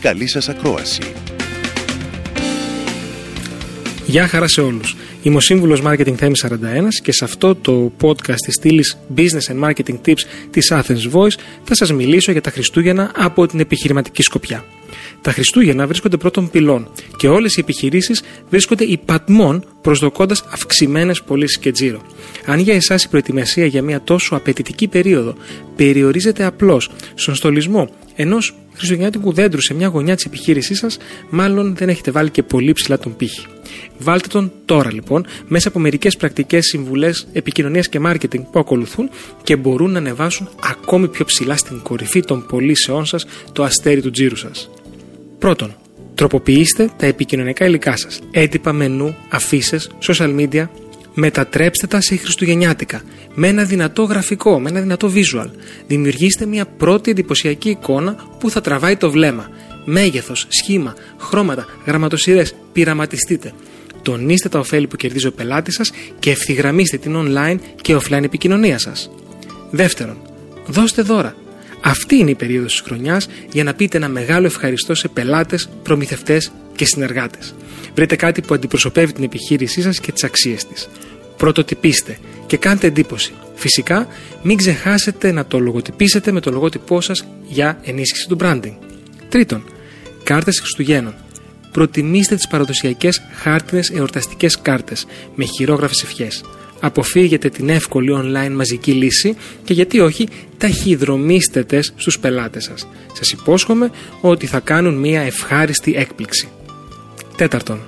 Καλή σας ακρόαση. Γεια χαρά σε όλους. Είμαι ο σύμβουλος Marketing Θέμη 41 και σε αυτό το podcast της στήλης Business and Marketing Tips της Athens Voice θα σας μιλήσω για τα Χριστούγεννα από την επιχειρηματική σκοπιά. Τα Χριστούγεννα βρίσκονται πρώτων πυλών και όλες οι επιχειρήσεις βρίσκονται υπατμών προσδοκώντας αυξημένες πωλήσεις και τζίρο. Αν για εσάς η προετοιμασία για μια τόσο απαιτητική περίοδο περιορίζεται απλώς στον στολισμό ενός χριστουγεννιάτικου δέντρου σε μια γωνιά της επιχείρησής σας, μάλλον δεν έχετε βάλει και πολύ ψηλά τον πύχη. Βάλτε τον τώρα λοιπόν μέσα από μερικές πρακτικές συμβουλές επικοινωνίας και μάρκετινγκ που ακολουθούν και μπορούν να ανεβάσουν ακόμη πιο ψηλά στην κορυφή των πωλήσεών σας το αστέρι του τζίρου σας. Πρώτον, τροποποιήστε τα επικοινωνικά υλικά σας. Έντυπα, μενού, αφήσεις, social media. Μετατρέψτε τα σε χριστουγεννιάτικα. Με ένα δυνατό γραφικό, με ένα δυνατό visual. Δημιουργήστε μια πρώτη εντυπωσιακή εικόνα που θα τραβάει το βλέμμα. Μέγεθος, σχήμα, χρώματα, γραμματοσυρές. Πειραματιστείτε. Τονίστε τα ωφέλη που κερδίζει ο πελάτης σας και ευθυγραμμίστε την online και offline επικοινωνία σας. Δεύτερον, δώστε δώρα. Αυτή είναι η περίοδος της χρονιάς για να πείτε ένα μεγάλο ευχαριστώ σε πελάτες, προμηθευτές και συνεργάτες. Βρείτε κάτι που αντιπροσωπεύει την επιχείρησή σας και τις αξίες της. Πρωτοτυπήστε και κάντε εντύπωση. Φυσικά, μην ξεχάσετε να το λογοτυπήσετε με το λογότυπό σας για ενίσχυση του branding. Τρίτον, κάρτες Χριστουγέννων. Προτιμήστε τις παραδοσιακές χάρτινες εορταστικές κάρτες με χειρόγραφες ευχές αποφύγετε την εύκολη online μαζική λύση και γιατί όχι ταχυδρομήστε τες στους πελάτες σας. Σας υπόσχομαι ότι θα κάνουν μια ευχάριστη έκπληξη. Τέταρτον,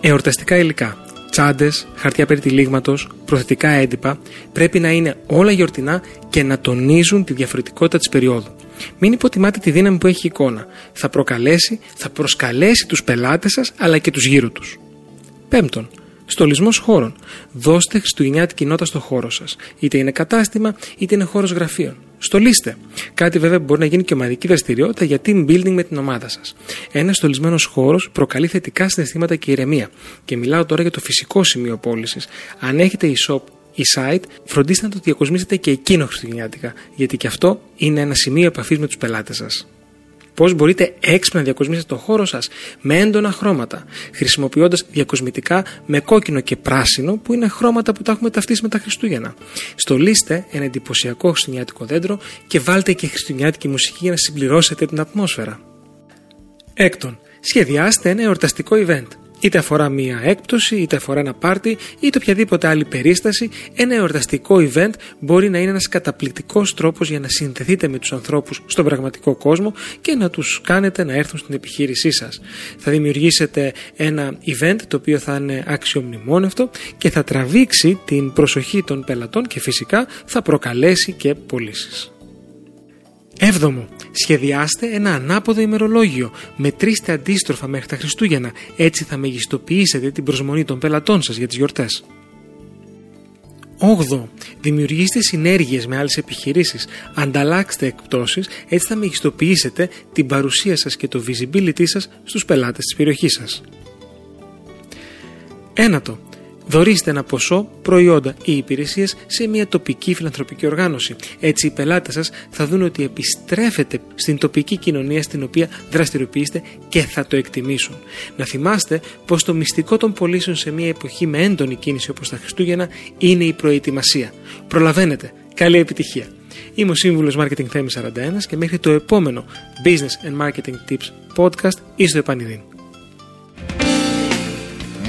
εορταστικά υλικά. Τσάντες, χαρτιά περιτυλίγματο, προθετικά έντυπα πρέπει να είναι όλα γιορτινά και να τονίζουν τη διαφορετικότητα της περίοδου. Μην υποτιμάτε τη δύναμη που έχει η εικόνα. Θα προκαλέσει, θα προσκαλέσει τους πελάτες σας αλλά και τους γύρω τους. Πέμπτον, Στολισμός χώρων. Δώστε χριστουγεννιάτικη νότα στο χώρο σας. Είτε είναι κατάστημα, είτε είναι χώρος γραφείων. Στολίστε. Κάτι βέβαια μπορεί να γίνει και ομαδική δραστηριότητα για team building με την ομάδα σας. Ένας στολισμένος χώρος προκαλεί θετικά συναισθήματα και ηρεμία. Και μιλάω τώρα για το φυσικό σημείο πώλησης. Αν έχετε e-shop ή site, φροντίστε να το διακοσμήσετε και εκείνο χριστουγεννιάτικα, γιατί και αυτό είναι ένα σημείο επαφής με τους πελάτες σας. Πώς μπορείτε έξυπνα να διακοσμήσετε το χώρο σας με έντονα χρώματα, χρησιμοποιώντας διακοσμητικά με κόκκινο και πράσινο, που είναι χρώματα που τα έχουμε ταυτίσει με τα Χριστούγεννα. Στολίστε ένα εντυπωσιακό χριστουγεννιάτικο δέντρο και βάλτε και χριστουγεννιάτικη μουσική για να συμπληρώσετε την ατμόσφαιρα. Έκτον, σχεδιάστε ένα εορταστικό event. Είτε αφορά μία έκπτωση, είτε αφορά ένα πάρτι, είτε οποιαδήποτε άλλη περίσταση, ένα εορταστικό event μπορεί να είναι ένας καταπληκτικός τρόπος για να συνδεθείτε με τους ανθρώπους στον πραγματικό κόσμο και να τους κάνετε να έρθουν στην επιχείρησή σας. Θα δημιουργήσετε ένα event το οποίο θα είναι αξιομνημόνευτο και θα τραβήξει την προσοχή των πελατών και φυσικά θα προκαλέσει και πωλήσεις. Έβδομο, σχεδιάστε ένα ανάποδο ημερολόγιο. Μετρήστε αντίστροφα μέχρι τα Χριστούγεννα. Έτσι θα μεγιστοποιήσετε την προσμονή των πελατών σας για τις γιορτές. 8. Δημιουργήστε συνέργειες με άλλες επιχειρήσεις. Ανταλλάξτε εκπτώσεις, έτσι θα μεγιστοποιήσετε την παρουσία σας και το visibility σας στους πελάτες της περιοχής σας. Ένατο. Δωρίστε ένα ποσό, προϊόντα ή υπηρεσίες σε μια τοπική φιλανθρωπική οργάνωση. Έτσι, οι πελάτες σας θα δουν ότι επιστρέφετε στην τοπική κοινωνία στην οποία δραστηριοποιείστε και θα το εκτιμήσουν. Να θυμάστε πως το μυστικό των πωλήσεων σε μια εποχή με έντονη κίνηση όπως τα Χριστούγεννα είναι η προετοιμασία. Προλαβαίνετε. Καλή επιτυχία. Είμαι ο σύμβουλος Marketing Θέμης 41 και μέχρι το επόμενο Business and Marketing Tips podcast είστε επανειδήν.